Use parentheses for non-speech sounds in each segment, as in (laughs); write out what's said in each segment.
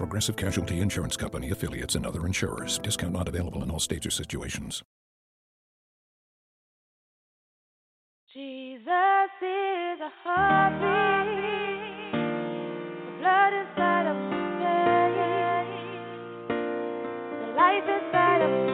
Progressive Casualty Insurance Company affiliates and other insurers. Discount not available in all states or situations. Jesus is a heartbeat. Blood inside of. The life inside of my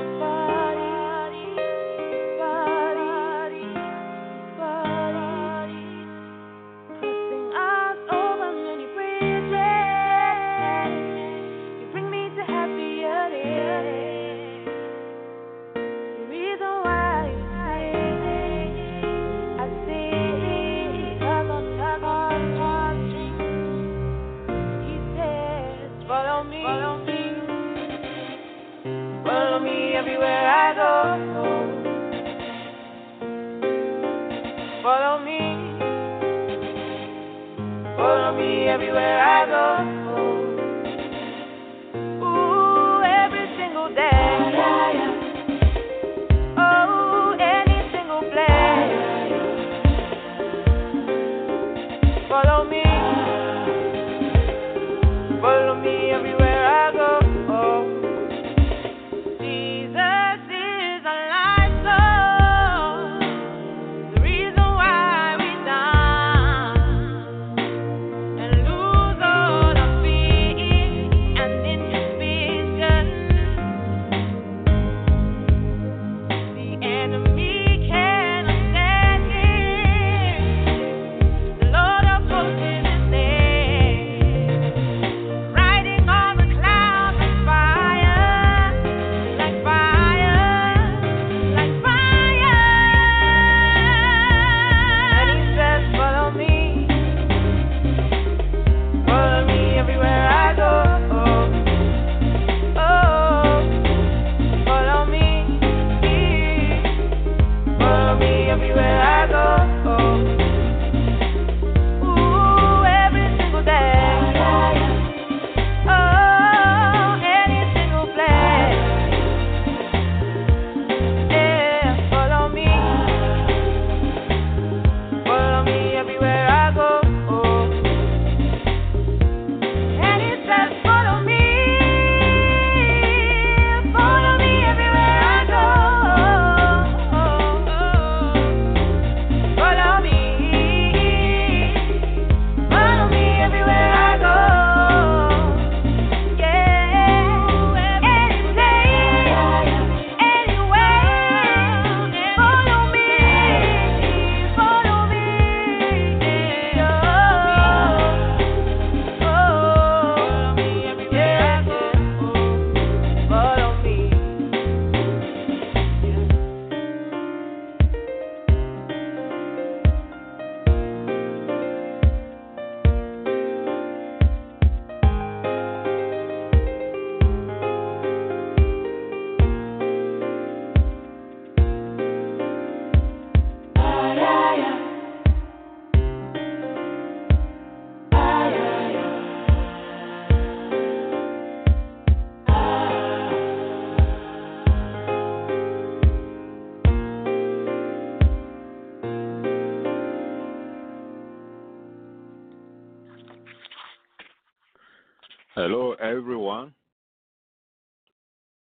Hello, everyone.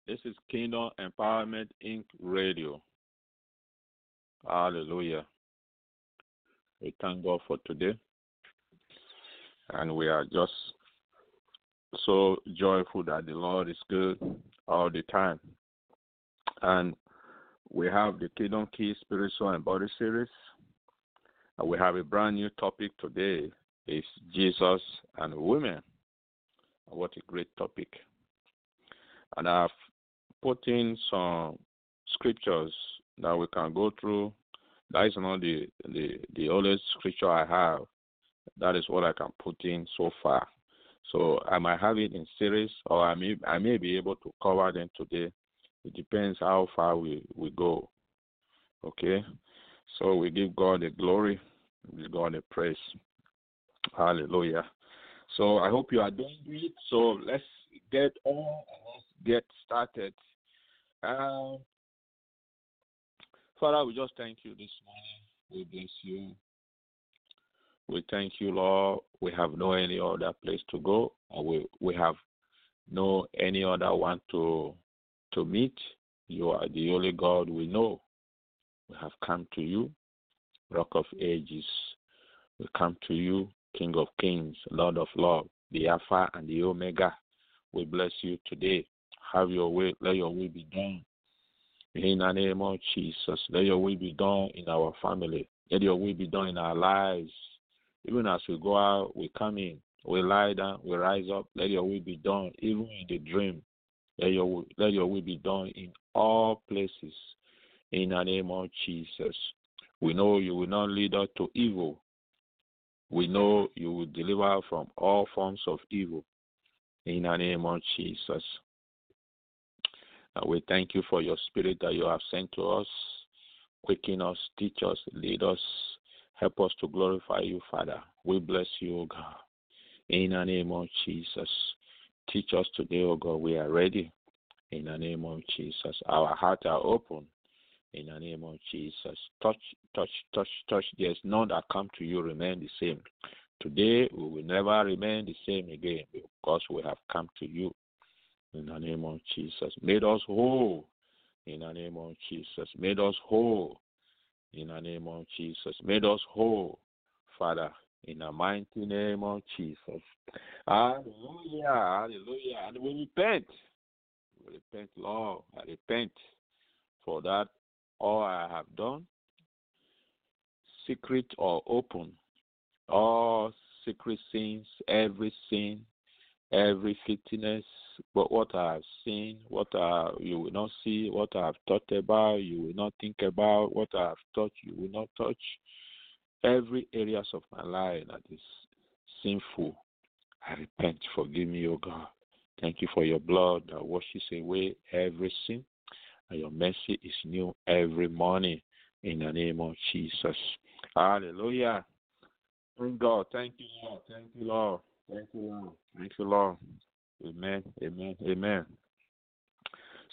This is Kingdom Empowerment Inc. Radio. Hallelujah. We thank God for today. And we are just so joyful that the Lord is good all the time. And we have the Kingdom Key Spiritual and Body Series. And we have a brand new topic today. It's Jesus and women. What a great topic. And I've put in some scriptures that we can go through. That is not the, the, the oldest scripture I have. That is what I can put in so far. So I might have it in series or I may I may be able to cover them today It depends how far we, we go. Okay? So we give God the glory, we give God the praise. Hallelujah. So I hope you are doing it. So let's get on, and let's get started. Um, Father, we just thank you this morning. We bless you. We thank you, Lord. We have no any other place to go, or we we have no any other one to to meet. You are the only God we know. We have come to you, Rock of Ages. We come to you, King of Kings, Lord of Lords, the Alpha and the Omega. We bless you today. Have your way. Let your will be done. In the name of Jesus, let your will be done in our family. Let your will be done in our lives. Even as we go out, we come in, we lie down, we rise up. Let your will be done, even in the dream. Let your will- let your will be done in all places. In the name of Jesus, we know you will not lead us to evil. We know you will deliver from all forms of evil. In the name of Jesus. And we thank you for your spirit that you have sent to us. Quicken us, teach us, lead us, help us to glorify you, Father. We bless you, O God. In the name of Jesus. Teach us today, O God. We are ready. In the name of Jesus. Our hearts are open. In the name of Jesus. Touch, touch, touch, touch. There's none that come to you remain the same. Today we will never remain the same again because we have come to you. In the name of Jesus. Made us whole. In the name of Jesus. Made us whole. In the name of Jesus. Made us whole. Father, in the mighty name of Jesus. Hallelujah. Hallelujah. And we repent. We repent, Lord. I repent for that all I have done, secret or open, all secret sins, every sin, every filthiness, but what I have seen, what I, you will not see, what I have thought about, you will not think about, what I have touched, you will not touch. Every areas of my life that is sinful, I repent. Forgive me, O God. Thank you for your blood that washes away every sin, and your mercy is new every morning. In the name of Jesus. Hallelujah. Thank God. Thank you, Lord. Thank you, Lord. Thank you, Lord. Thank you, Lord. Amen. Amen. Amen.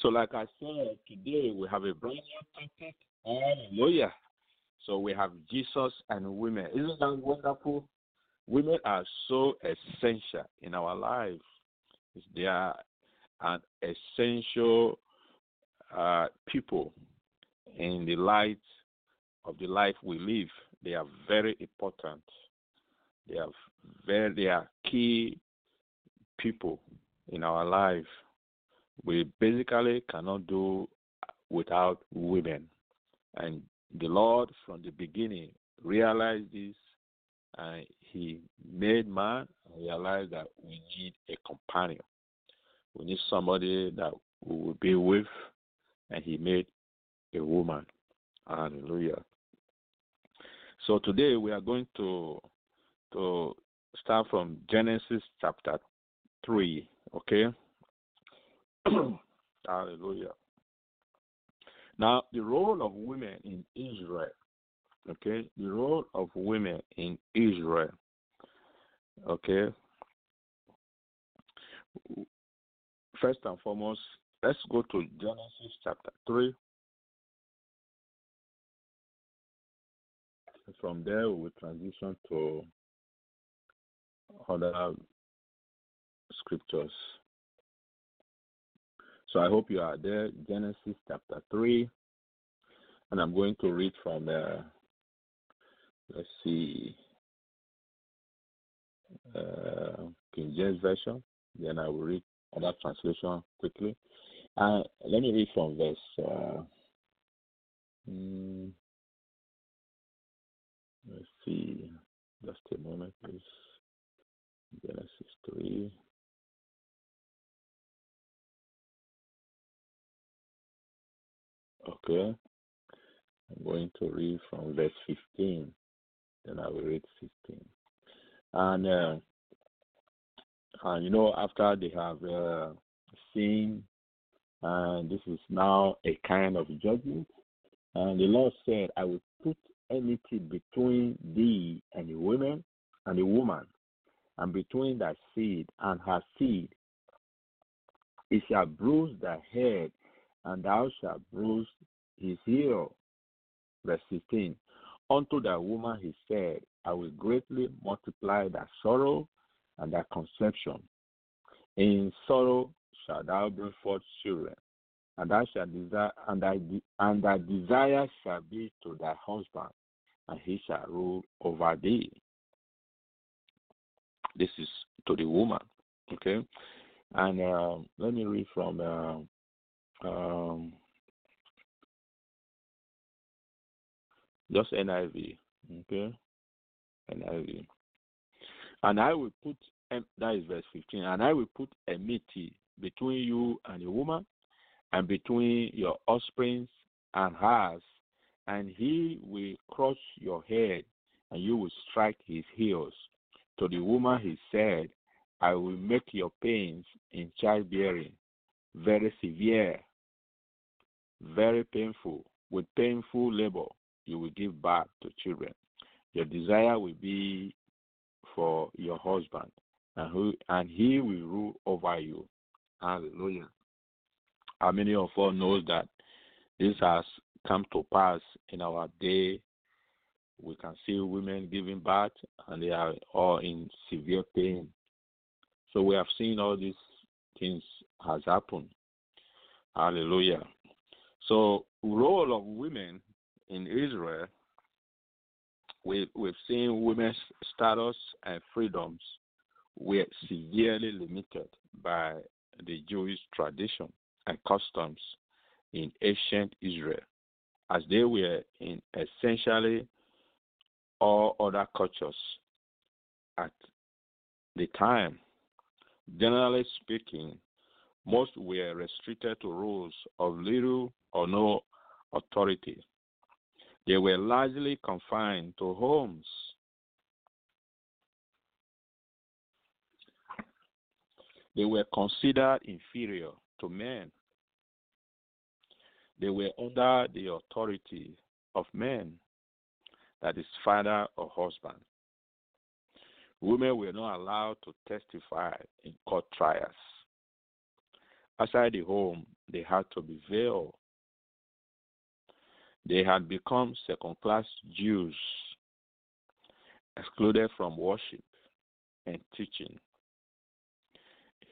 So, like I said, today we have a brand new topic. Hallelujah. So we have Jesus and women. Isn't that wonderful? Women are so essential in our life. They are an essential uh, people in the light of the life we live. They are very important. They are very they are key people in our life. We basically cannot do without women. And the Lord from the beginning realized this and he made man realize that we need a companion. We need somebody that we will be with and he made a woman. Hallelujah. So today we are going to to start from Genesis chapter three. Okay. (clears throat) Hallelujah. Now the role of women in Israel. Okay, the role of women in Israel. Okay. First and foremost, let's go to Genesis chapter three. From there, we will transition to other scriptures. So I hope you are there. Genesis chapter 3. And I'm going to read from, uh, let's see, uh, King James Version. Then I will read other translation quickly. Uh, let me read from verse. Uh, mm, let's see. Just a moment, please. Genesis 3. Okay. I'm going to read from verse 15. Then I will read 16. And, uh, and you know, after they have uh, seen And this is now a kind of judgment. And the Lord said, I will put enmity between thee and the woman and the woman, and between thy seed and her seed. It shall bruise thy head, and thou shalt bruise his heel. Verse 15. Unto thy woman he said, I will greatly multiply thy sorrow and thy conception. In sorrow shalt thou bring forth children, and thou shalt desire, and thy, and thy desire shall be to thy husband, and he shall rule over thee. This is to the woman, okay? And um, let me read from um, um, just NIV, okay? NIV. And I will put, that is verse 15, and I will put enmity between you and the woman, and between your offsprings and hers, and he will crush your head, and you will strike his heels. To the woman he said, I will make your pains in childbearing very severe, very painful. With painful labor, you will give birth to children. Your desire will be for your husband, and, who, and he will rule over you. Hallelujah. How many of us knows that this has come to pass in our day? We can see women giving birth, and they are all in severe pain. So we have seen all these things has happened. Hallelujah. So role of women in Israel, we, we've seen women's status and freedoms were severely limited by the Jewish tradition and customs in ancient Israel, as they were in essentially all other cultures at the time. Generally speaking, most were restricted to rules of little or no authority. They were largely confined to homes. They were considered inferior to men. They were under the authority of men, that is, father or husband. Women were not allowed to testify in court trials. Outside the home, they had to be veiled. They had become second class Jews, excluded from worship and teaching.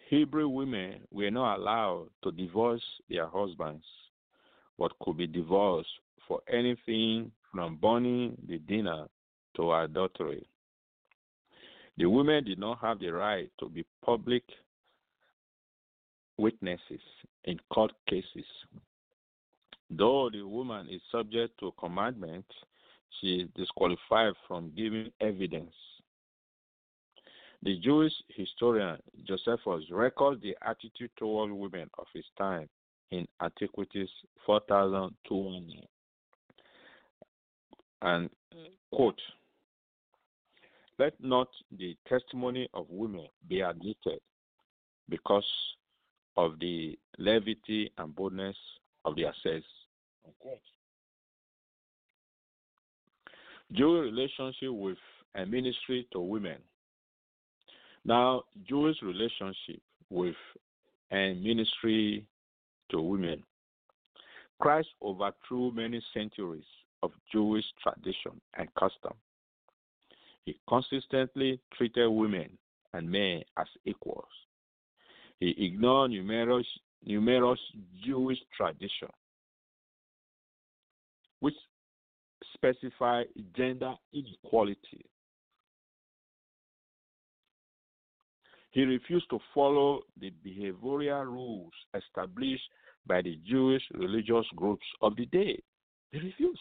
Hebrew women were not allowed to divorce their husbands, but could be divorced for anything from burning the dinner to adultery. The women did not have the right to be public witnesses in court cases. Though the woman is subject to commandment, she is disqualified from giving evidence. The Jewish historian Josephus records the attitude toward women of his time in Antiquities 4209 and quote let not the testimony of women be admitted because of the levity and boldness of their sex. Jewish relationship with a ministry to women. Now, Jewish relationship with and ministry to women. Christ overthrew many centuries of Jewish tradition and custom. He consistently treated women and men as equals. He ignored numerous, numerous Jewish traditions, which specify gender inequality. He refused to follow the behavioral rules established by the Jewish religious groups of the day. He refused.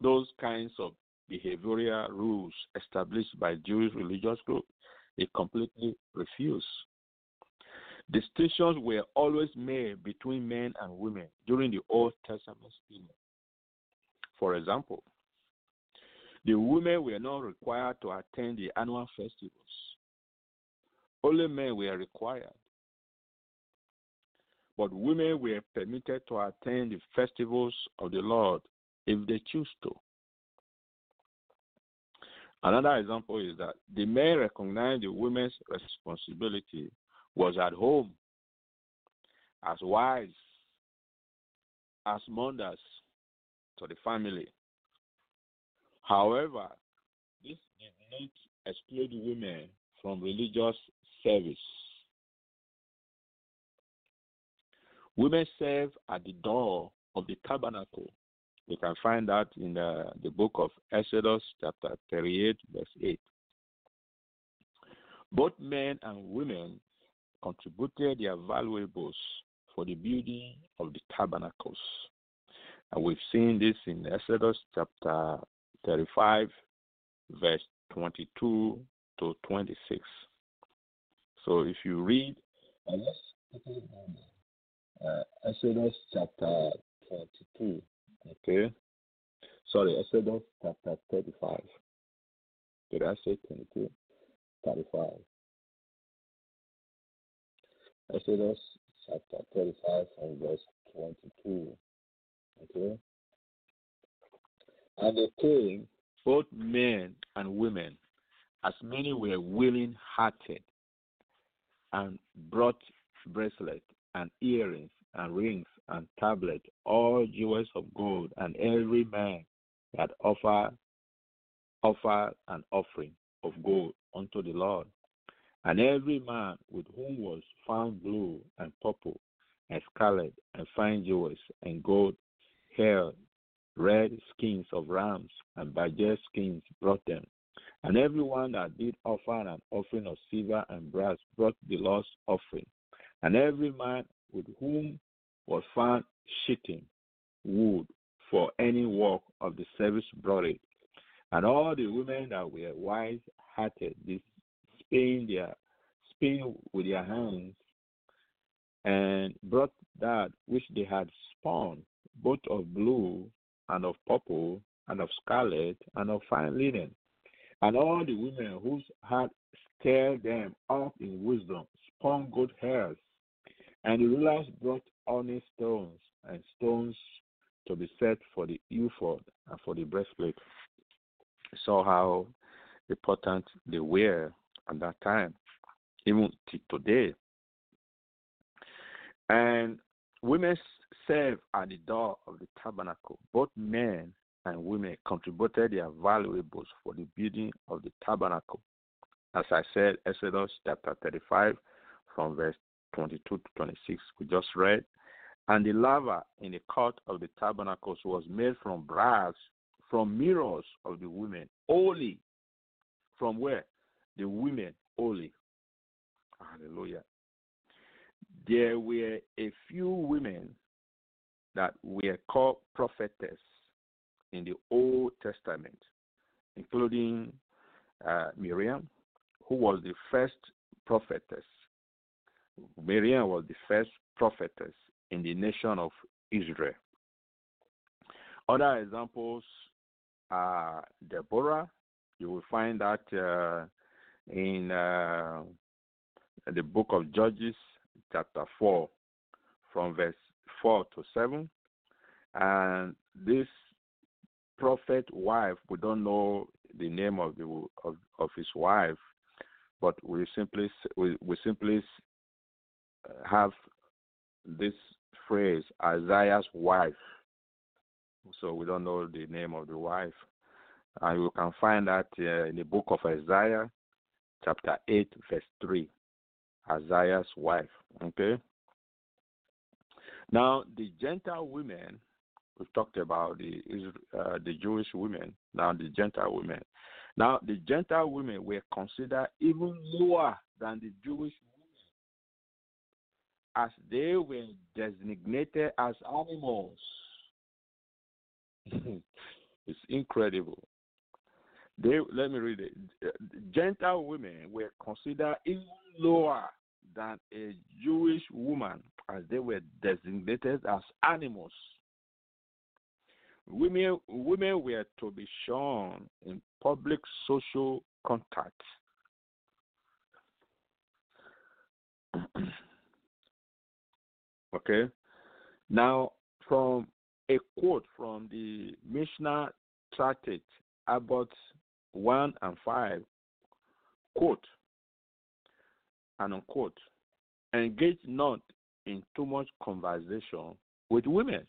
Those kinds of behavioral rules established by Jewish religious groups, he completely refused. Distinctions were always made between men and women during the Old Testament period. For example, the women were not required to attend the annual festivals Only men were required. But women were permitted to attend the festivals of the Lord if they choose to. Another example is that the men recognized the women's responsibility was at home as wives, as mothers to the family. However, this did not exclude women from religious service. Women serve at the door of the tabernacle. We can find that in the, the book of Exodus, chapter 38, verse 8. Both men and women contributed their valuables for the building of the tabernacles. And we've seen this in Exodus chapter 35, verse 22 to 26. So if you read, uh, uh, Exodus chapter 22, okay? Sorry, Exodus chapter 35. Did I say 22? 35. Exodus chapter 35 and verse 22. Okay? And they came, both men and women, as many were willing hearted, and brought bracelets and earrings and rings and tablets, all jewels of gold, and every man that offer offer an offering of gold unto the Lord. And every man with whom was found blue and purple and scarlet and fine jewels and gold hair, red skins of rams and badger skins brought them. And everyone that did offer an offering of silver and brass brought the Lord's offering. And every man with whom was found shittim wood for any work of the service brought it. And all the women that were wise hearted did spin their spin with their hands and brought that which they had spun, both of blue and of purple and of scarlet and of fine linen. And all the women whose heart stirred them up in wisdom spun good hairs. And the rulers brought onyx stones and stones to be set for the ephod and for the breastplate. Saw how important they were at that time, even to today. And women serve at the door of the tabernacle. Both men and women contributed their valuables for the building of the tabernacle. As I said, Exodus chapter 35, from verse 22 to 26, we just read. And the laver in the court of the tabernacles was made from brass, from mirrors of the women, only. From where? The women only. Hallelujah. There were a few women that were called prophetess in the Old Testament, including uh, Miriam, who was the first prophetess. Miriam was the first prophetess in the nation of Israel. Other examples are Deborah. You will find that uh, in uh, the book of Judges, chapter 4, from verse 4 to 7. And this prophet wife, we don't know the name of the of, of his wife, but we simply we, we simply have this phrase Isaiah's wife. So we don't know the name of the wife. And you can find that uh, in the book of Isaiah, chapter 8, verse 3. Isaiah's wife. Okay? Now, the Gentile women, we've talked about the uh, the Jewish women, now the Gentile women. Now, the Gentile women were considered even lower than the Jewish women, as they were designated as animals. (laughs) it's incredible. They let me read it. Gentile women were considered even lower than a Jewish woman, as they were designated as animals. Women, women were to be shown in public social contact. (clears throat) okay. Now, from a quote from the Mishnah Tractate, Abbot 1 and 5, quote, and unquote, engage not in too much conversation with women.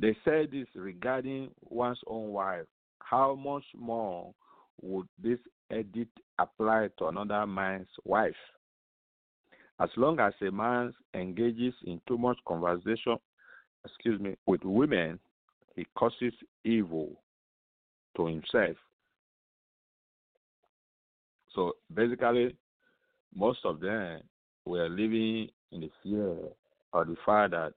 They said this regarding one's own wife. How much more would this edict apply to another man's wife? As long as a man engages in too much conversation, excuse me, with women, he causes evil to himself. So basically, most of them were living in the fear of the fact that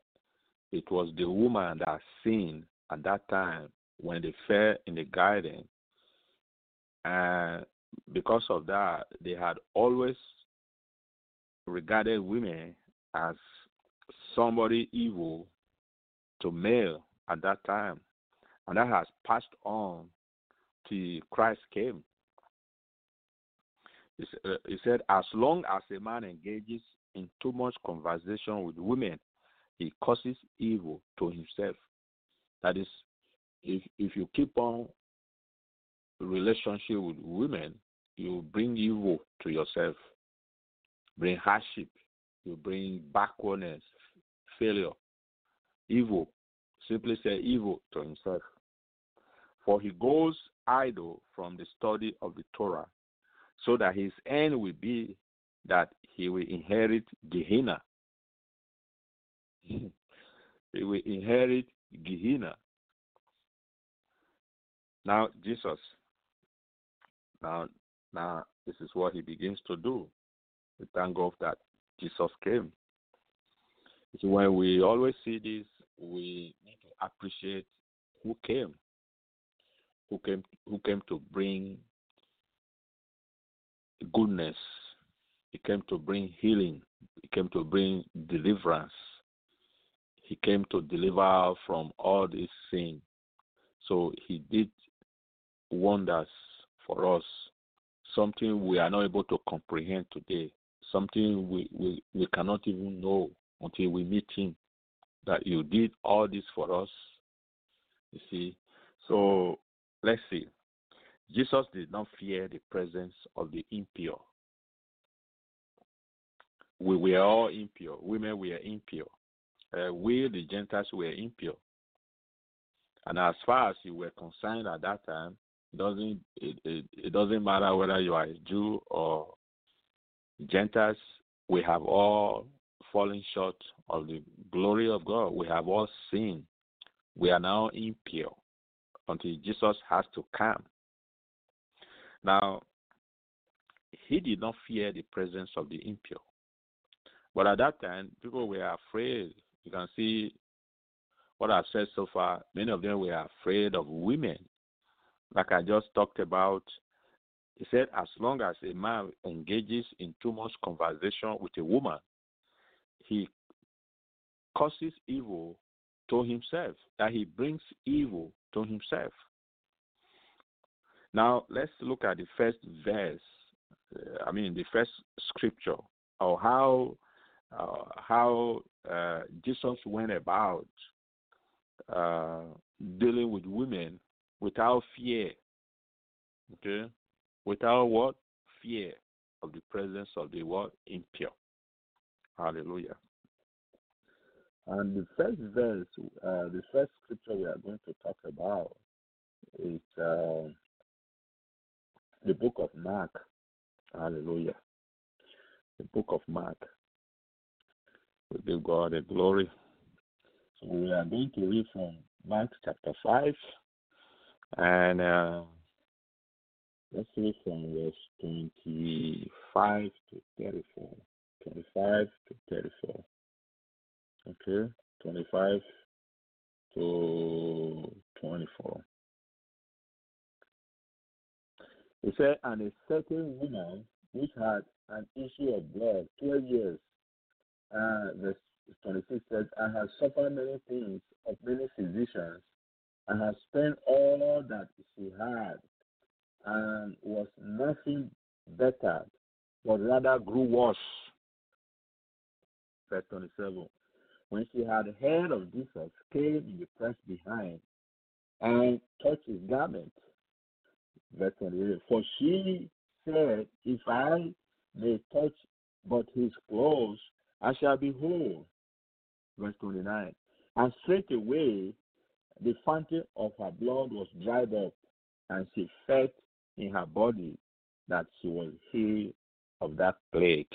it was the woman that sinned at that time when they fell in the garden. And because of that, they had always regarded women as somebody evil to male at that time. And that has passed on till Christ came. Uh, he said, as long as a man engages in too much conversation with women, he causes evil to himself. That is, if if you keep on relationship with women, you bring evil to yourself, bring hardship, you bring backwardness, failure, evil. Simply say evil to himself. For he goes idle from the study of the Torah, so that his end will be that he will inherit Gehenna. (clears throat) he will inherit Gehenna. Now Jesus, now now this is what he begins to do. We thank God that Jesus came. So when we always see this, we need to appreciate who came, who came, who came to bring goodness. He came to bring healing. He came to bring deliverance. He came to deliver from all this sin. So he did wonders for us, something we are not able to comprehend today, something we, we, we cannot even know until we meet him. That you did all this for us. You see. So let's see. Jesus did not fear the presence of the impure. We were all impure. Women were impure. Uh, we, the Gentiles, were impure. And as far as you were concerned at that time, doesn't it, it, it doesn't matter whether you are a Jew or Gentiles. We have all fallen short of the glory of God. We have all sinned. We are now impure until Jesus has to come. Now, he did not fear the presence of the impure. But at that time, people were afraid. You can see what I've said so far. Many of them were afraid of women. Like I just talked about, he said, as long as a man engages in too much conversation with a woman, he causes evil to himself, that he brings evil to himself. Now, let's look at the first verse, uh, I mean, the first scripture, or how uh, how uh, Jesus went about uh, dealing with women without fear. Okay, without what fear of the presence of the what impure. Hallelujah. And the first verse, uh, the first scripture we are going to talk about is uh, the book of Mark. Hallelujah. The book of Mark. We give God the glory. So we are going to read from Mark chapter 5 and uh, let's read from verse 25 to 34. 25 to 34. Okay, 25 to 24. He said, And a certain woman which had an issue of blood 12 years, uh, verse 26 says, I have suffered many things of many physicians, and have spent all that she had, and was nothing bettered, but rather grew worse. Verse 27. When she had heard of Jesus, came in the press behind and touched his garment. Verse 28. For she said, If I may touch but his clothes, I shall be whole. Verse 29. And straightway the fountain of her blood was dried up, and she felt in her body that she was healed of that plague.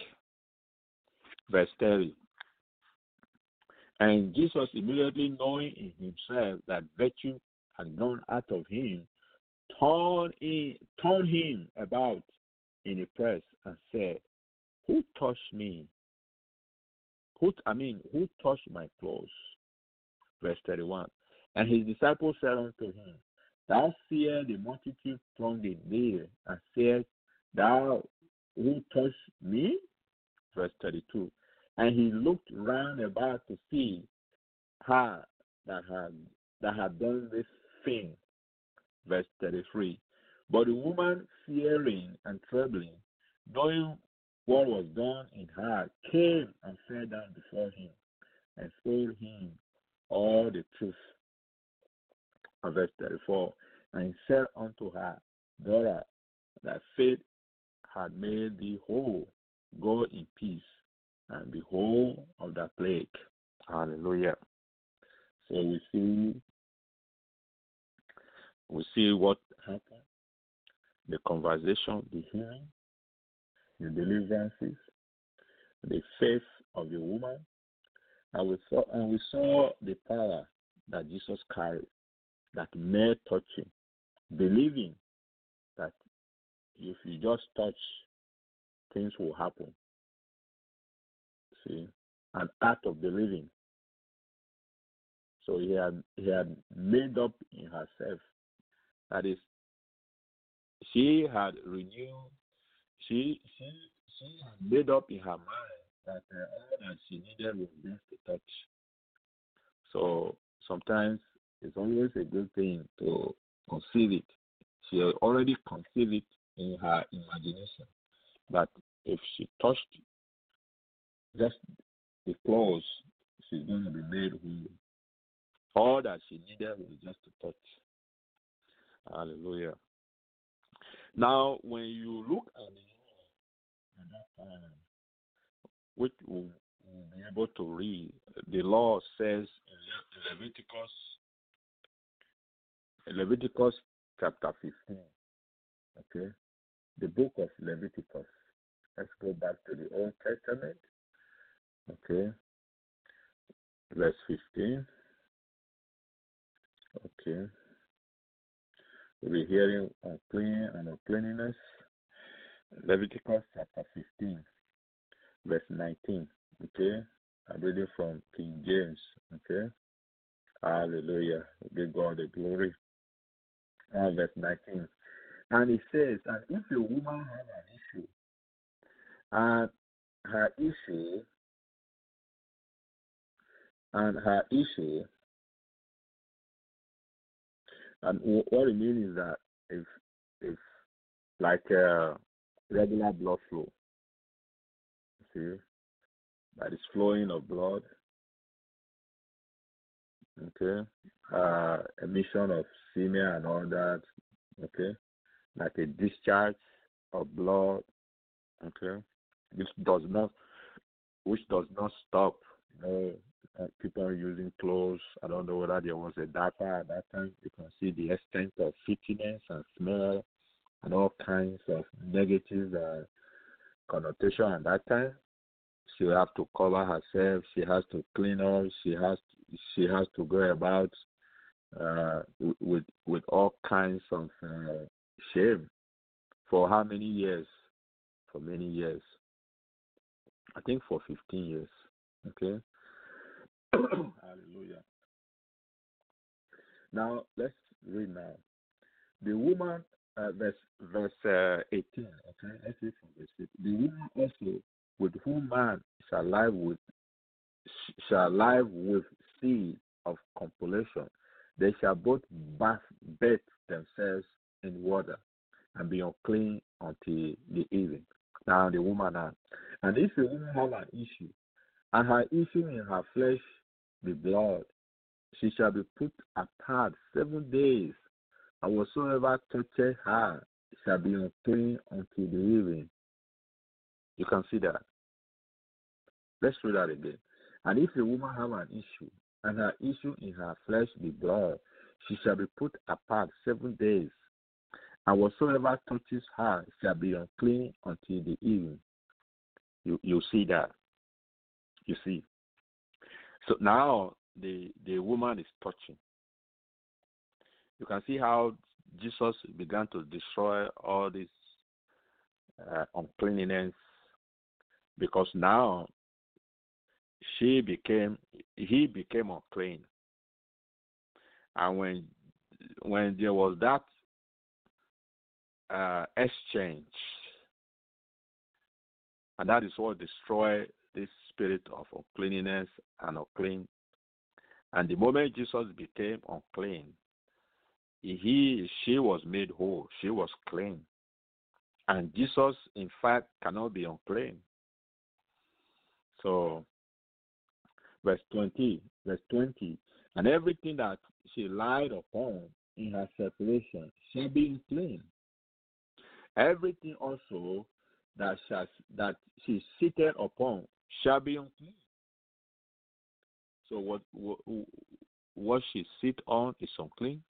Verse 30. And Jesus, immediately knowing in himself that virtue had gone out of him, turned, in, turned him about in the press and said, Who touched me? Who, I mean, who touched my clothes? Verse 31. And his disciples said unto him, Thou seest the multitude thronging there, and said, Thou who touched me? Verse 32. And he looked round about to see her that had that had done this thing. Verse 33. But the woman, fearing and trembling, knowing what was done in her, came and fell down before him and told him all the truth. And verse 34. And he said unto her, Daughter, thy faith had made thee whole. Go in peace and be whole of that plague. Hallelujah. So we see we see what happened, the conversation, the healing, the deliverances, the faith of the woman, and we saw and we saw the power that Jesus carried, that mere touching, believing that if you just touch, things will happen. See, an act of believing. So he had he had made up in herself. That is, she had renewed. She she she had made up in her mind that uh, all that she needed was just a touch. So sometimes it's always a good thing to conceive it. She already conceived it in her imagination. that if she touched just the clothes, she's going to be made whole. All that she needed was just to touch. Hallelujah. Now, when you look at the at that time, which we'll be able to read, the law says in Leviticus, Leviticus chapter 15, okay, the book of Leviticus. Let's go back to the Old Testament. Okay. Verse 15. Okay. We'll be hearing unclean and uncleanness. Leviticus chapter 15, verse 19. Okay. I'm reading from King James. Okay. Hallelujah. Give God the glory. And verse 19. And it says, and if a woman has an issue, and her issue, and her issue, and what it means is that if if like a regular blood flow, see, that is flowing of blood, okay, uh, emission of semen and all that, okay, like a discharge of blood, okay, which does not, which does not stop, you know, uh, people using clothes. I don't know whether there was a data at that time. You can see the extent of fittiness and smell and all kinds of negative uh, connotation at that time. She have to cover herself. She has to clean up. She has to, she has to go about uh, with with all kinds of uh, shame. For how many years? For many years. I think for 15 years. Okay. (coughs) Hallelujah. Now let's read now. The woman, uh, verse verse uh, 18. Okay, let's read from verse 18. The woman also with whom man shall lie with shall lie with seed of copulation. They shall both bath, bathe themselves in water and be unclean until the evening. Now the woman now. And if a woman have an issue, and her issue in her flesh be blood, she shall be put apart seven days, and whatsoever touches her shall be unclean until the evening. You can see that. Let's read that again. And if a woman have an issue, and her issue in her flesh be blood, she shall be put apart seven days, and whatsoever touches her shall be unclean until the evening. You you see that. You see. So now the the woman is touching. You can see how Jesus began to destroy all this uh, uncleanness because now she became he became unclean and when when there was that uh, exchange and that is what destroyed this spirit of uncleanness and unclean. And the moment jesus became unclean he she was made whole. She was clean. And jesus in fact cannot be unclean. So verse 20 verse 20 and everything that she lied upon in her separation shall be unclean. Everything also that shall, that she seated upon unclean so what what, what she sit on is unclean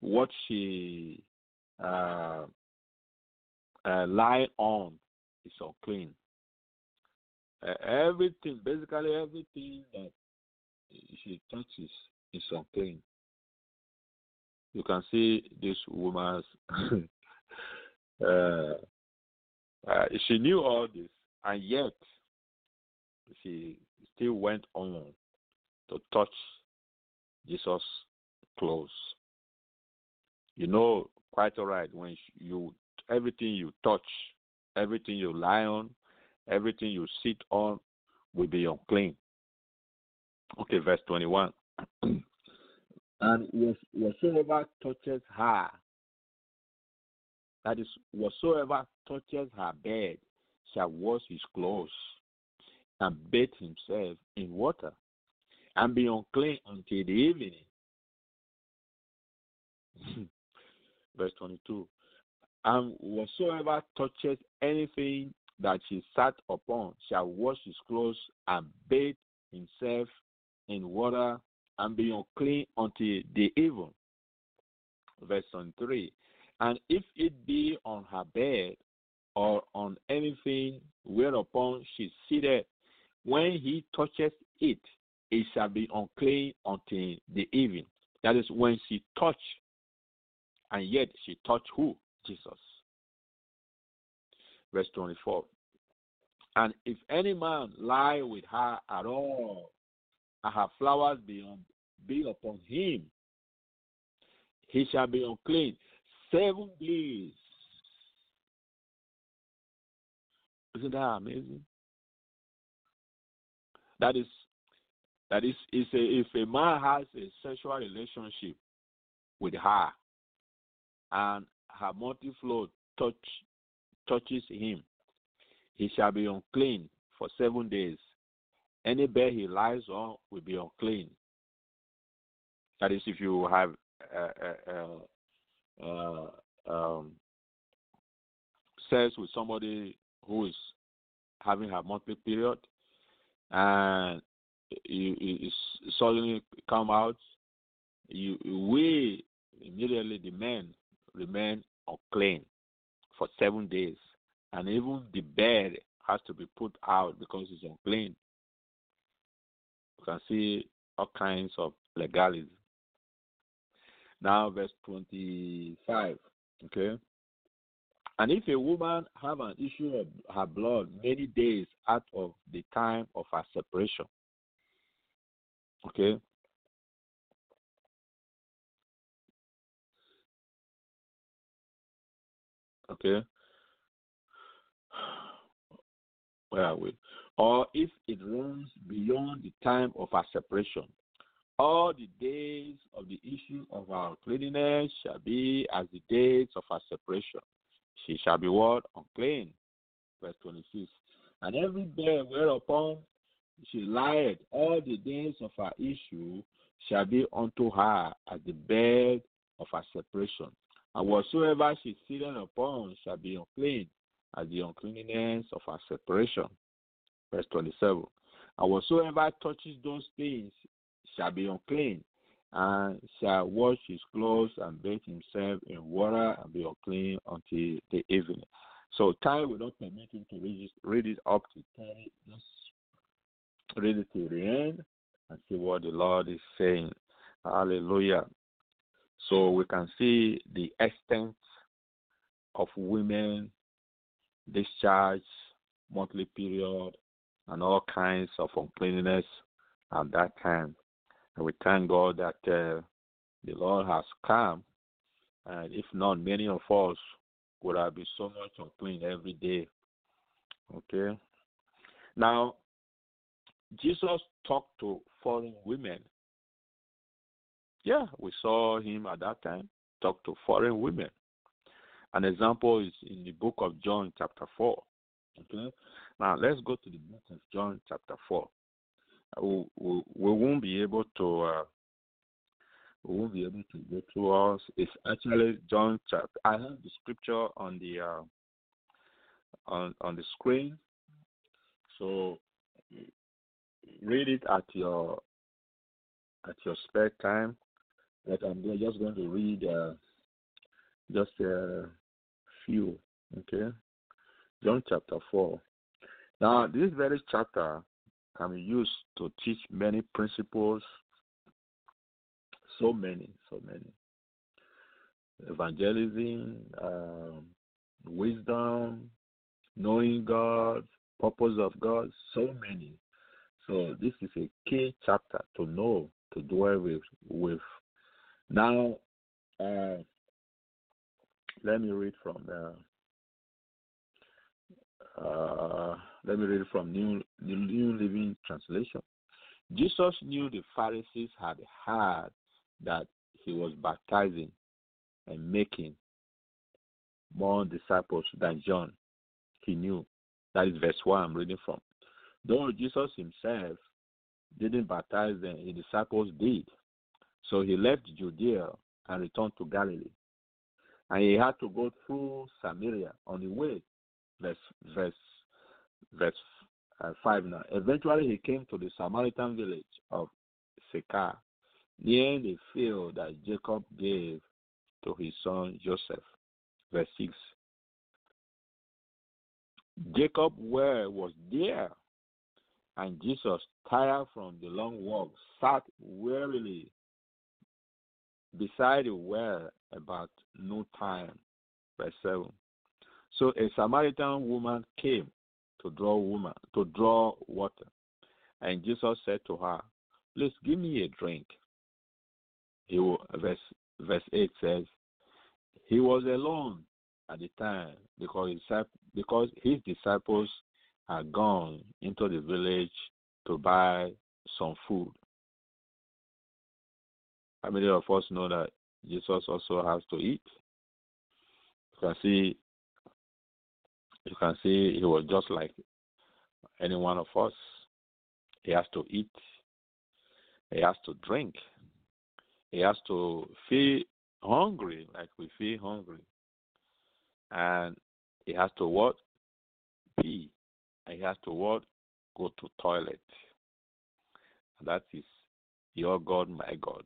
what she uh, uh, lie on is unclean. Uh, everything, basically everything that she touches is unclean. You can see this woman's. (laughs) uh, uh, she knew all this, and yet she still went on to touch Jesus' clothes you know quite all right when you everything you touch, everything you lie on, everything you sit on will be unclean. Okay, verse 21. (clears throat) and whatsoever touches her, that is, whatsoever touches her bed shall wash his clothes and bathe himself in water and be unclean until the evening. (laughs) verse 22. And whatsoever touches anything that she sat upon shall wash his clothes and bathe himself in water and be unclean until the even. Verse 23. And if it be on her bed or on anything whereupon she seated, when he touches it, it shall be unclean until the evening. That is when she touch and yet she touched who? Jesus. Verse 24. And if any man lie with her at all, and her flowers be, on, be upon him, he shall be unclean seven days. Isn't that amazing? That is that is is a, if a man has a sexual relationship with her and her monthly flow touch, touches him, he shall be unclean for seven days. Any bed he lies on will be unclean. That is, if you have uh, uh, uh, um, sex with somebody who is having her monthly period, and you, you suddenly come out, you we immediately the men remain unclean for seven days. And even the bed has to be put out because it's unclean. You can see all kinds of legalism. Now, verse 25. Okay. And if a woman have an issue of her blood many days out of the time of her separation, okay, Okay. Where are we? Or if it runs beyond the time of our separation, all the days of the issue of our cleanliness shall be as the days of our separation. She shall be what? Unclean. verse 26. And every bed whereupon she lieth all the days of her issue shall be unto her as the bed of her separation. And whatsoever she sitteth upon shall be unclean as the uncleanness of her separation. Verse 27. And whatsoever touches those things shall be unclean, and shall wash his clothes and bathe himself in water and be unclean until the evening. So time will not permit him to read it, read it up to 30. Just read it to the end and see what the Lord is saying. Hallelujah. So we can see the extent of women discharge, monthly period, and all kinds of uncleanness at that time. And we thank God that uh, the Lord has come. And if not, many of us would have been so much unclean every day. Okay? Now, Jesus talked to foreign women. Yeah, we saw him at that time talk to foreign women. An example is in the book of John, chapter 4. Okay? Now, let's go to the book of John, chapter 4. We, we, won't be able to. Uh, we won't be able to go through us. It's actually John chapter. I have the scripture on the uh, on on the screen, so read it at your at your spare time. But I'm just going to read uh, just a few. Okay, John chapter four. Now, this very chapter can be used to teach many principles. So many, so many. Evangelism, um, wisdom, knowing God, purpose of God, so many. So this is a key chapter to know, to dwell with. with. Now, uh, let me read from the. Uh, let me read from New New Living Translation. Jesus knew the Pharisees had heard that he was baptizing and making more disciples than John. He knew. That is verse 1 I'm reading from. Though Jesus himself didn't baptize them, his disciples did. So he left Judea and returned to Galilee. And he had to go through Samaria on the way. Verse verse verse uh, 5 now. Eventually he came to the Samaritan village of Sychar, near the field that Jacob gave to his son Joseph. Verse 6. Jacob well was there, and Jesus, tired from the long walk, sat wearily beside the well about no time. Verse 7. So a Samaritan woman came to draw woman to draw water. And Jesus said to her, Please give me a drink. He verse verse eight says, He was alone at the time because his, because his disciples had gone into the village to buy some food. How many of us know that Jesus also has to eat? You can see you can see he was just like any one of us. He has to eat, he has to drink, he has to feel hungry like we feel hungry. And he has to what? Pee. And he has to what? Go to toilet. That is your God, my God.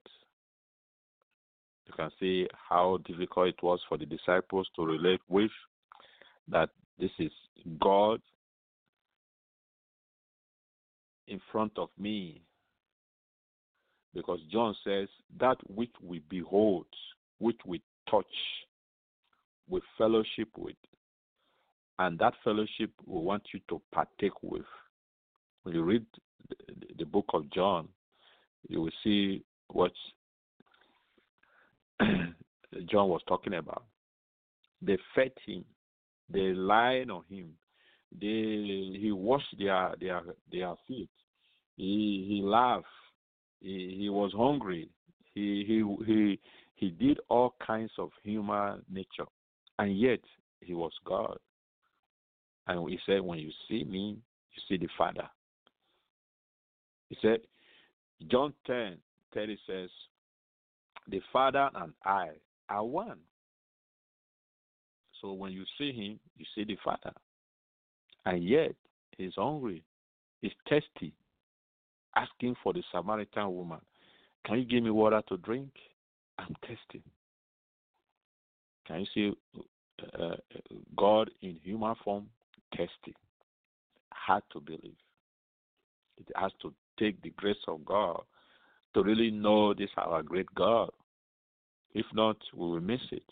You can see how difficult it was for the disciples to relate with that this is God in front of me. Because John says, that which we behold, which we touch, we fellowship with. And that fellowship we want you to partake with. When you read the book of John, you will see what (clears throat) John was talking about. They fed him they lied on him. They he washed their their their feet. He he laughed. He he was hungry. He he he he did all kinds of human nature, and yet he was God. And he said, When you see me, you see the Father. He said, John 10 30 says, The Father and I are one. So when you see him, you see the Father. And yet, he's hungry, he's thirsty, asking for the Samaritan woman, Can you give me water to drink? I'm thirsty. Can you see uh, God in human form? Thirsty. Hard to believe. It has to take the grace of God to really know this our great God. If not, we will miss it.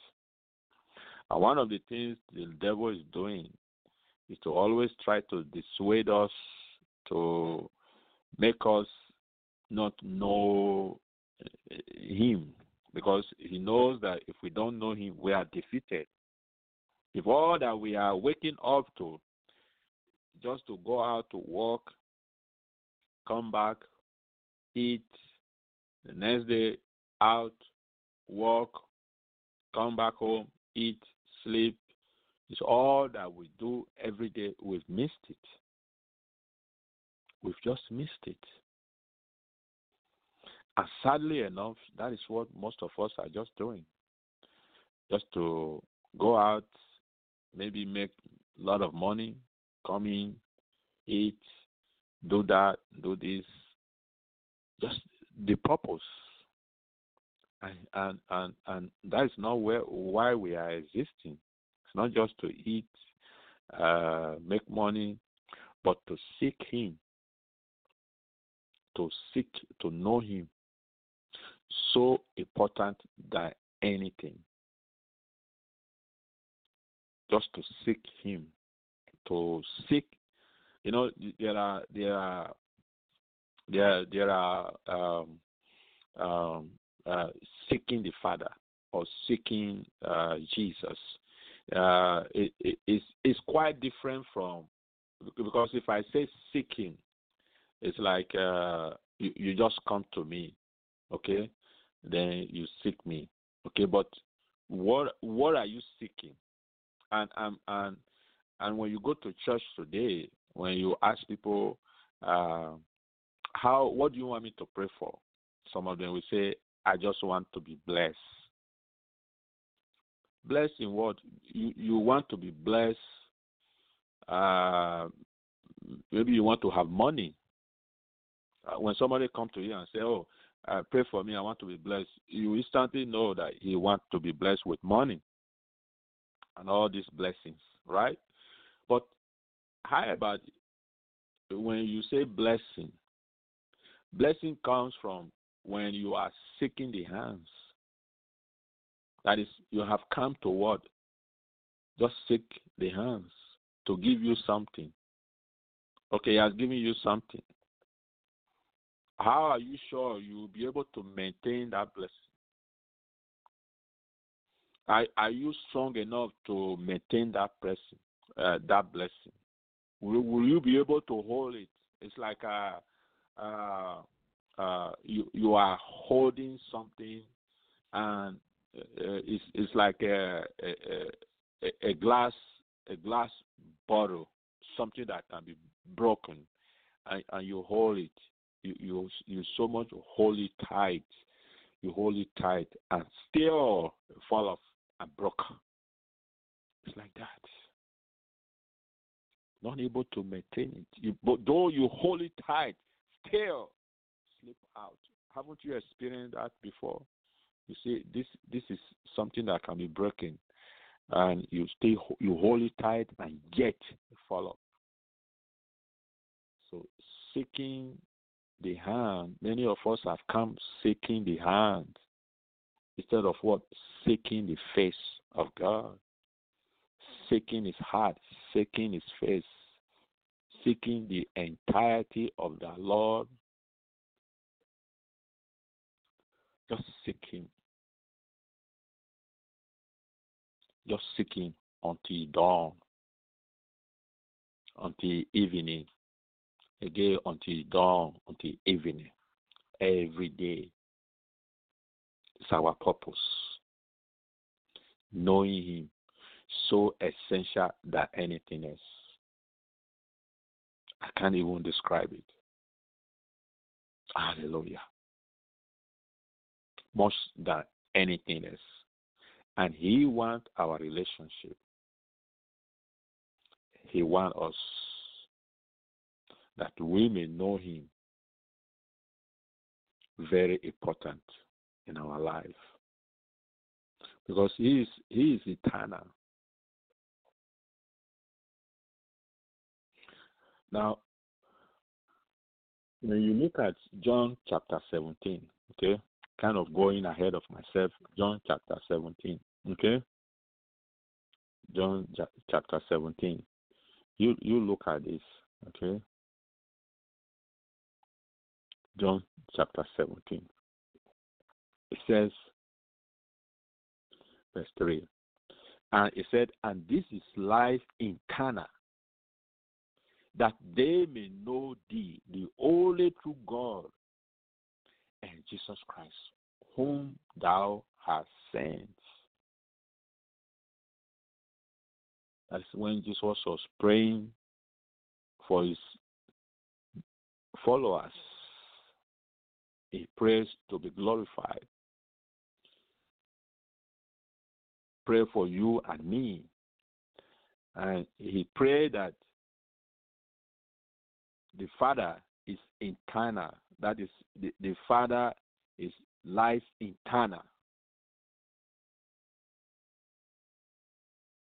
And one of the things the devil is doing is to always try to dissuade us, to make us not know eh, him, because he knows that if we don't know him, we are defeated. If all that we are waking up to just to go out to work, come back, eat, the next day out, work, come back home, eat, sleep. It's all that we do every day. We've missed it. We've just missed it. And sadly enough, that is what most of us are just doing. Just to go out, maybe make a lot of money, come in, eat, do that, do this. Just the purpose. And and and, that is not where why we are existing. It's not just to eat, uh, make money, but to seek Him, to seek to know Him. So important than anything. Just to seek Him, to seek. You know, there are there are there there are um, um, uh, seeking the Father or seeking uh, Jesus. Uh, it, it, it's, it's quite different from because if I say seeking, it's like uh, you, you just come to me, okay? Then you seek me, okay? But what what are you seeking? And and and and when you go to church today, when you ask people, uh, how what do you want me to pray for? Some of them will say, I just want to be blessed. Blessed in what? You you want to be blessed. Uh, maybe you want to have money. Uh, when somebody come to you and say, "Oh, uh, pray for me. I want to be blessed," you instantly know that he wants to be blessed with money and all these blessings, right? But how about when you say blessing? Blessing comes from when you are seeking the hands. That is, you have come to what? Just seek the hands to give you something. Okay, he has given you something. How are you sure you will be able to maintain that blessing? Are, are you strong enough to maintain that blessing? Uh, that blessing? Will, will you be able to hold it? It's like a, uh, uh, you you are holding something, and uh, it's it's like a, a a glass a glass bottle, something that can be broken, and, and you hold it. You you you so much hold it tight. You hold it tight and still fall off and broke. It's like that. Not able to maintain it. You, but though you hold it tight, still slip out. Haven't you experienced that before? You see, this this is something that can be broken, and you stay you hold it tight, and yet fall off. So seeking the hand, many of us have come seeking the hand instead of what seeking the face of God, seeking His heart, seeking His face, seeking the entirety of the Lord Just seeking. Just seeking until dawn, until evening. Again until dawn, until evening. Every day. It's our purpose. Knowing Him so essential than anything else. I can't even describe it. Hallelujah. More than anything else. And He wants our relationship. He wants us that we may know Him. Very important in our life. Because He is He is eternal. Now, when you look at John chapter 17, okay, kind of going ahead of myself, John chapter 17, okay, John chapter 17, you you look at this, okay, John chapter 17. It says, verse 3, and it said, and this is life in Cana that they may know thee, the only true God, and Jesus Christ, whom thou hast sent. That's when Jesus was praying for his followers. He prays to be glorified. Pray for you and me. And he prayed that the Father is internal. That is, the, the Father is life internal.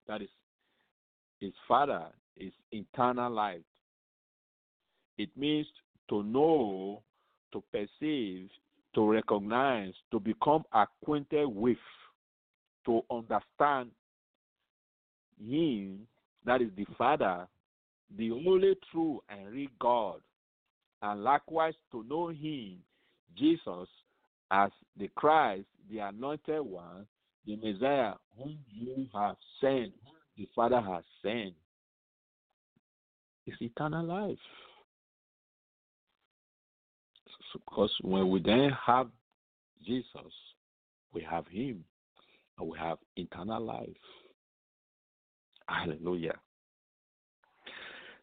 That is, his Father is internal life. It means to know, to perceive, to recognize, to become acquainted with, to understand Him, that is the Father, the only true and real God, and likewise to know Him, Jesus, as the Christ, the anointed one, the Messiah, whom you have sent, whom the Father has sent. is eternal life. Because when we then have Jesus, we have Him, and we have eternal life. Hallelujah.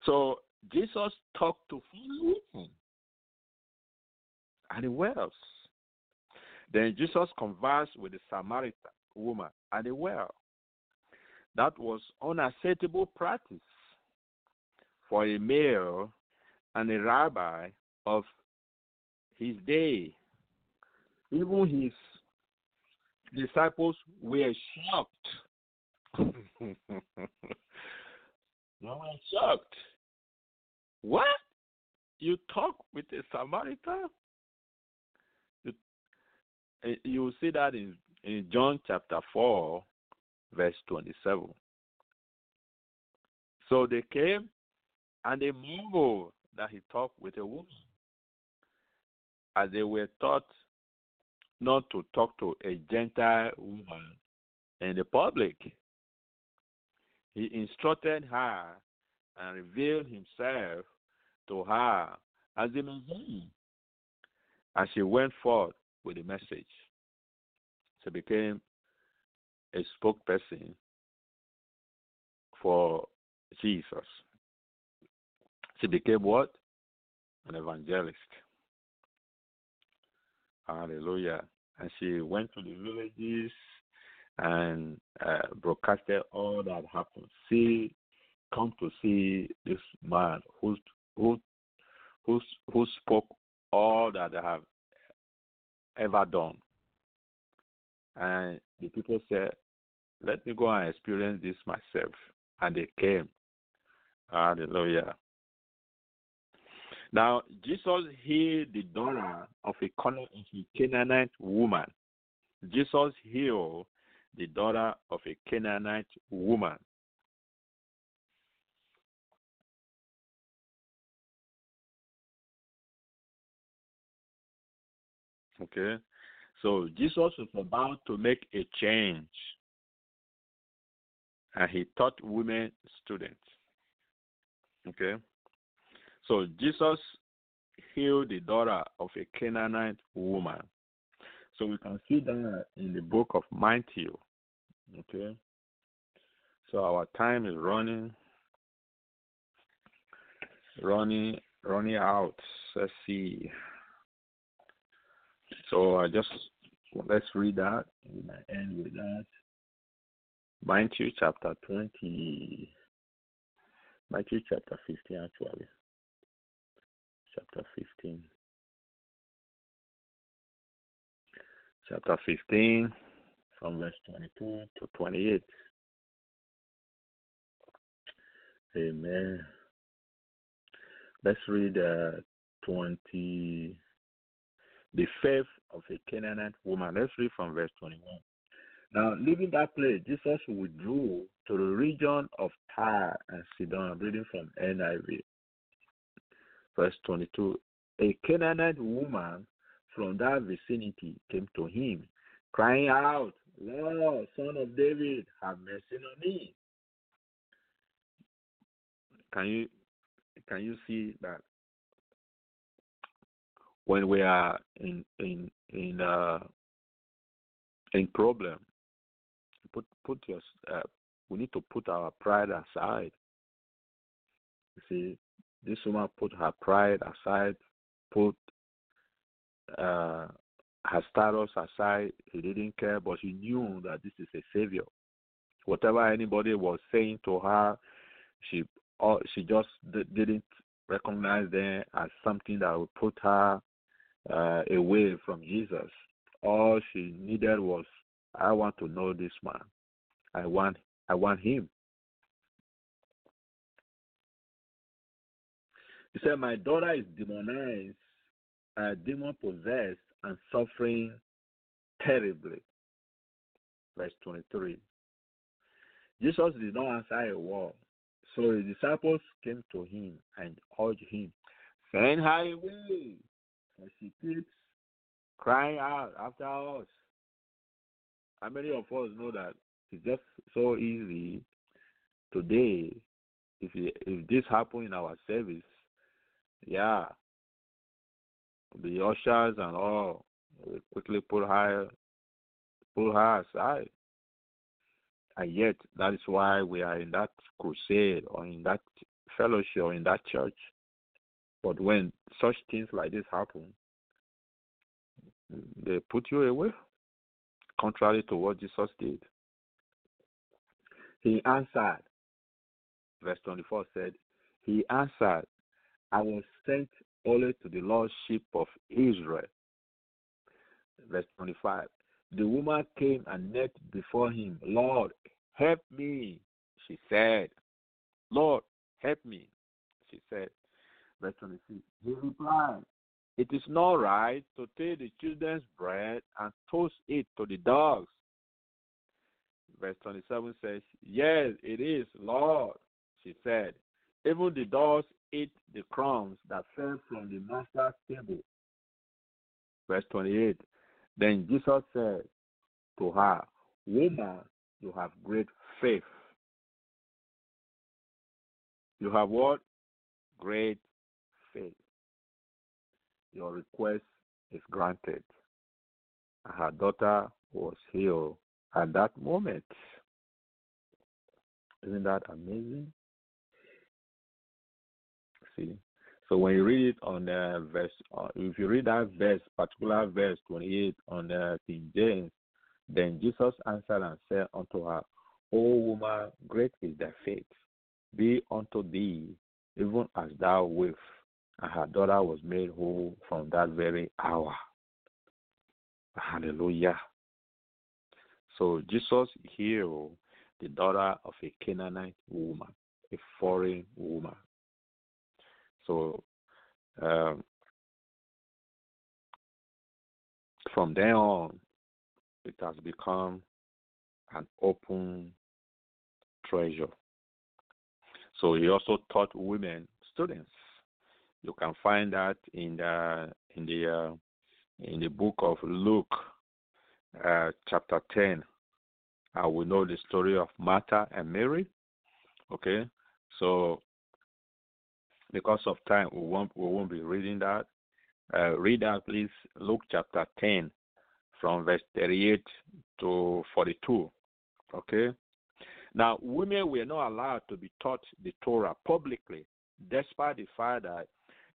So Jesus talked to four women at the wells. Then Jesus conversed with the Samaritan woman at the well. That was unacceptable practice for a male and a rabbi of his day. Even his disciples were shocked. (laughs) they were shocked. What? You talk with a Samaritan? You, eh, you see that in, in John chapter 4, verse 27. So they came and they marveled that he talked with a woman. As they were taught not to talk to a Gentile woman in the public. He instructed her and revealed himself to her as the. As she went forth with the message, she became a spokesperson for Jesus. She became what? An evangelist. Hallelujah. And she went to the villages and uh, broadcasted all that happened. See, come to see this man who who who who spoke all that I have ever done. And the people said, "Let me go and experience this myself." And they came. Hallelujah. Now Jesus healed oh, the daughter of a Canaanite woman. Jesus healed the daughter of a Canaanite woman. Okay. So Jesus was about to make a change. And he taught women students. Okay. So Jesus healed the daughter of a Canaanite woman. So we can see that in the book of Matthew. Okay. So our time is running. running running out. Let's see. So I just let's read that. We might end with that. Matthew chapter twenty. Matthew chapter fifteen actually. Chapter fifteen. Chapter fifteen from verse twenty-two to twenty-eight. Amen. Let's read uh, 20. The faith of a Canaanite woman. Let's read from verse 21. Now, leaving that place, Jesus withdrew to the region of Tyre and Sidon. Reading from NIV. Verse 22. A Canaanite woman from that vicinity came to him, crying out, Lord, son of David, have mercy on me. Can you can you see that when we are in in in uh in problem put put your uh, we need to put our pride aside. You see this woman put her pride aside put uh her status aside. She didn't care but she knew that this is a savior. Whatever anybody was saying to her she or she just didn't recognize them as something that would put her uh, away from Jesus. All she needed was, I want to know this man. I want, I want him. He said, My daughter is demonized, uh, demon possessed, and suffering terribly. Verse 23. Jesus did not answer a word. So the disciples came to him and urged him, Send her away, for she keeps crying out after us. How many of us know that it's just so easy today? If it, if this happen in our service, yeah, the ushers and all quickly pull her pull her aside. And yet, that is why we are in that crusade or in that fellowship or in that church. But when such things like this happen, they put you away, contrary to what Jesus did. He answered, verse 24 said, He answered, I was sent only to the lost sheep of Israel. Verse 25, the woman came and knelt before him. Lord, help me, she said. Lord, help me, she said. Verse 26. He replied, It is not right to take the children's bread and toss it to the dogs. Verse 27 says, Yes, it is, Lord, she said. Even the dogs eat the crumbs that fell from the master's table. Verse 28. Then Jesus said to her, Woman, you have great faith. You have what? Great. Your request is granted. Her daughter was healed at that moment. Isn't that amazing? See, so when you read it on uh, verse, uh, if you read that verse, particular verse 28 on uh, King James, then Jesus answered and said unto her, O woman, great is thy faith. Be unto thee even as thou wilt. And her daughter was made whole from that very hour. Hallelujah. So Jesus healed the daughter of a Canaanite woman, a foreign woman. So um, from then on, it has become an open treasure. So he also taught women students. You can find that in the in the uh, in the book of Luke, uh, chapter ten. Uh, we know the story of Martha and Mary. Okay, so because of time, we won't we won't be reading that. Uh, read that, please. Luke chapter ten, from verse thirty-eight to forty-two. Okay. Now, women were not allowed to be taught the Torah publicly despite the fact that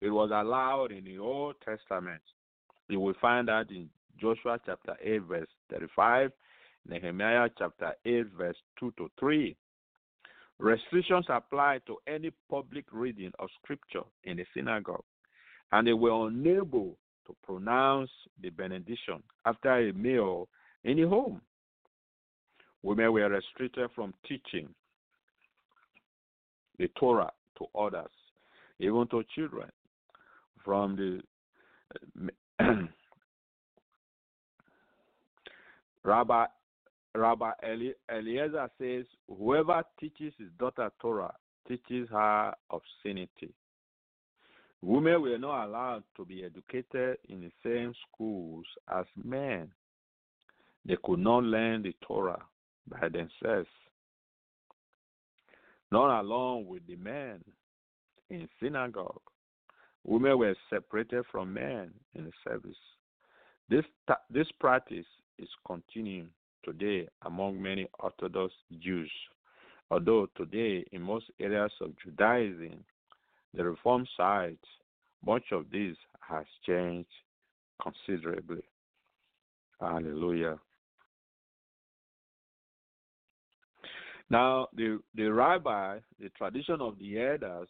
it was allowed in the Old Testament. You will find that in Joshua chapter 8, verse 35, Nehemiah chapter 8, verse 2 to 3. Restrictions apply to any public reading of scripture in the synagogue, and they were unable to pronounce the benediction after a meal in the home. Women were restricted from teaching the Torah to others, even to children. From the uh, (clears throat) Rabbi Rabbi Eli- Eliezer says, Whoever teaches his daughter Torah teaches her obscenity. Women were not allowed to be educated in the same schools as men. They could not learn the Torah by themselves, not along with the men in synagogue. Women were separated from men in the service. This, this practice is continuing today among many Orthodox Jews, although today in most areas of Judaism, the Reform side, much of this has changed considerably. Hallelujah. Now, the, the rabbi, the tradition of the elders,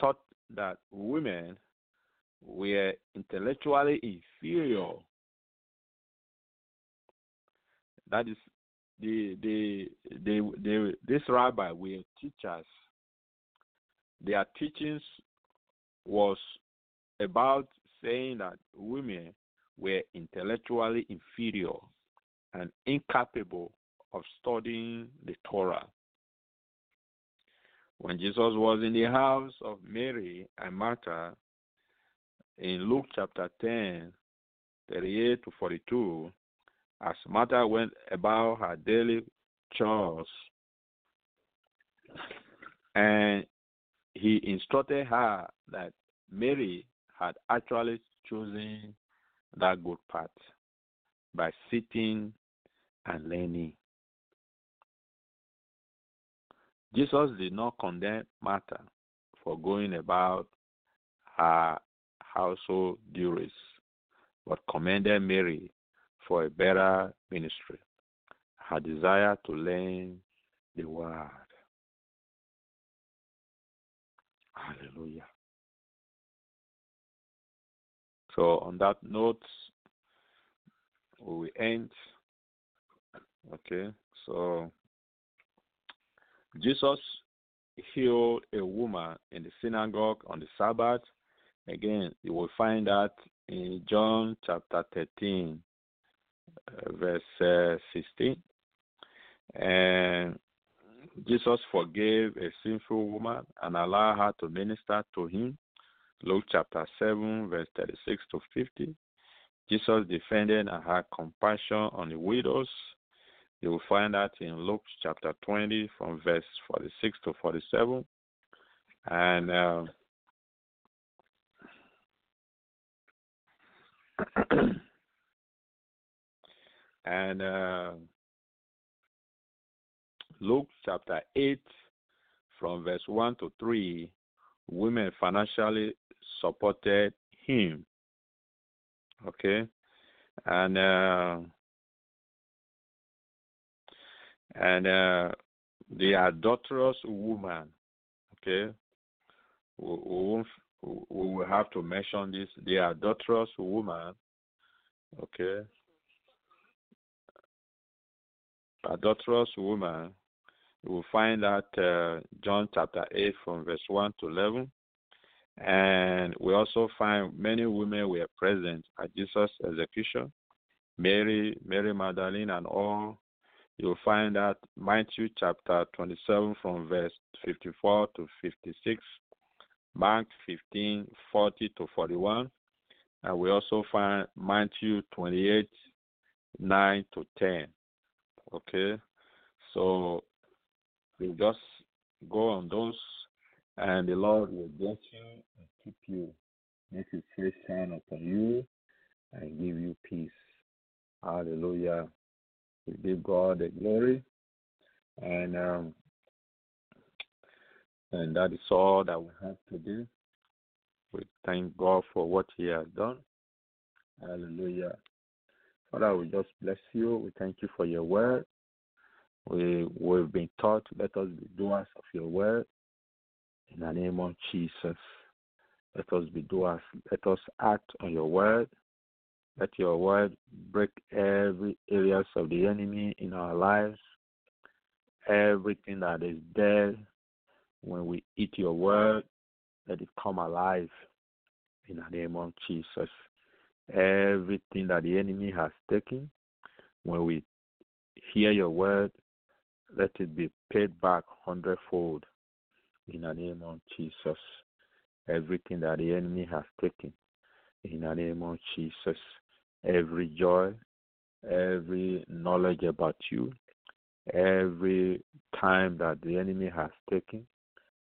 taught that women were intellectually inferior that is the the the, the this rabbi were teachers. Their teachings was about saying that women were intellectually inferior and incapable of studying the Torah. When Jesus was in the house of Mary and Martha in Luke chapter 10, 38 to 42, as Martha went about her daily chores, and he instructed her that Mary had actually chosen that good path by sitting and learning. Jesus did not condemn Martha for going about her household duties, but commended Mary for a better ministry. Her desire to learn the word. Hallelujah. So, on that note, we end. Okay, so Jesus healed a woman in the synagogue on the Sabbath. Again, you will find that in John chapter 13, uh, verse uh, 16. And Jesus forgave a sinful woman and allowed her to minister to him. Luke chapter 7, verse 36 to 50. Jesus defended and had compassion on the widows. You will find that in Luke chapter 20, from verse 46 to 47. And uh, (clears throat) and uh, Luke chapter 8, from verse 1 to 3, women financially supported him. Okay? And uh, and uh, the adulterous woman, okay, we, we, we have to mention this. The adulterous woman, okay, adulterous woman, We will find that uh, John chapter 8 from verse 1 to 11. And we also find many women were present at Jesus' execution. Mary, Mary Magdalene, and all. You'll find that Matthew chapter 27 from verse 54 to 56, Mark 15, 40 to 41. And we also find Matthew 28, 9 to 10. Okay, so we just go on those, and the Lord will bless you and keep you, make His face shine upon you, and give you peace. Hallelujah. We give God the glory, and um, And that is all that we have to do. We thank God for what He has done. Hallelujah. Father, we just bless you. We thank you for your word. We we've been taught, let us be doers of your word. In the name of Jesus. Let us be doers. Let us act on your word. Let your word break every areas of the enemy in our lives. Everything that is dead, when we eat your word, let it come alive in the name of Jesus. Everything that the enemy has taken, when we hear your word, let it be paid back hundredfold in the name of Jesus. Everything that the enemy has taken, in the name of Jesus. Every joy, every knowledge about you, every time that the enemy has taken,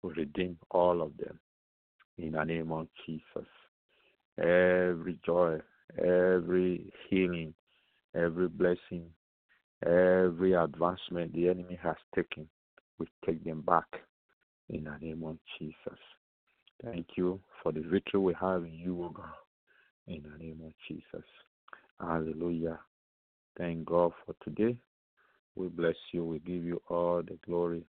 we redeem all of them in the name of Jesus. Every joy, every healing, every blessing, every advancement the enemy has taken, we take them back in the name of Jesus. Thank you for the victory we have in you, O God, in the name of Jesus. Hallelujah. Thank God for today. We bless you. We give you all the glory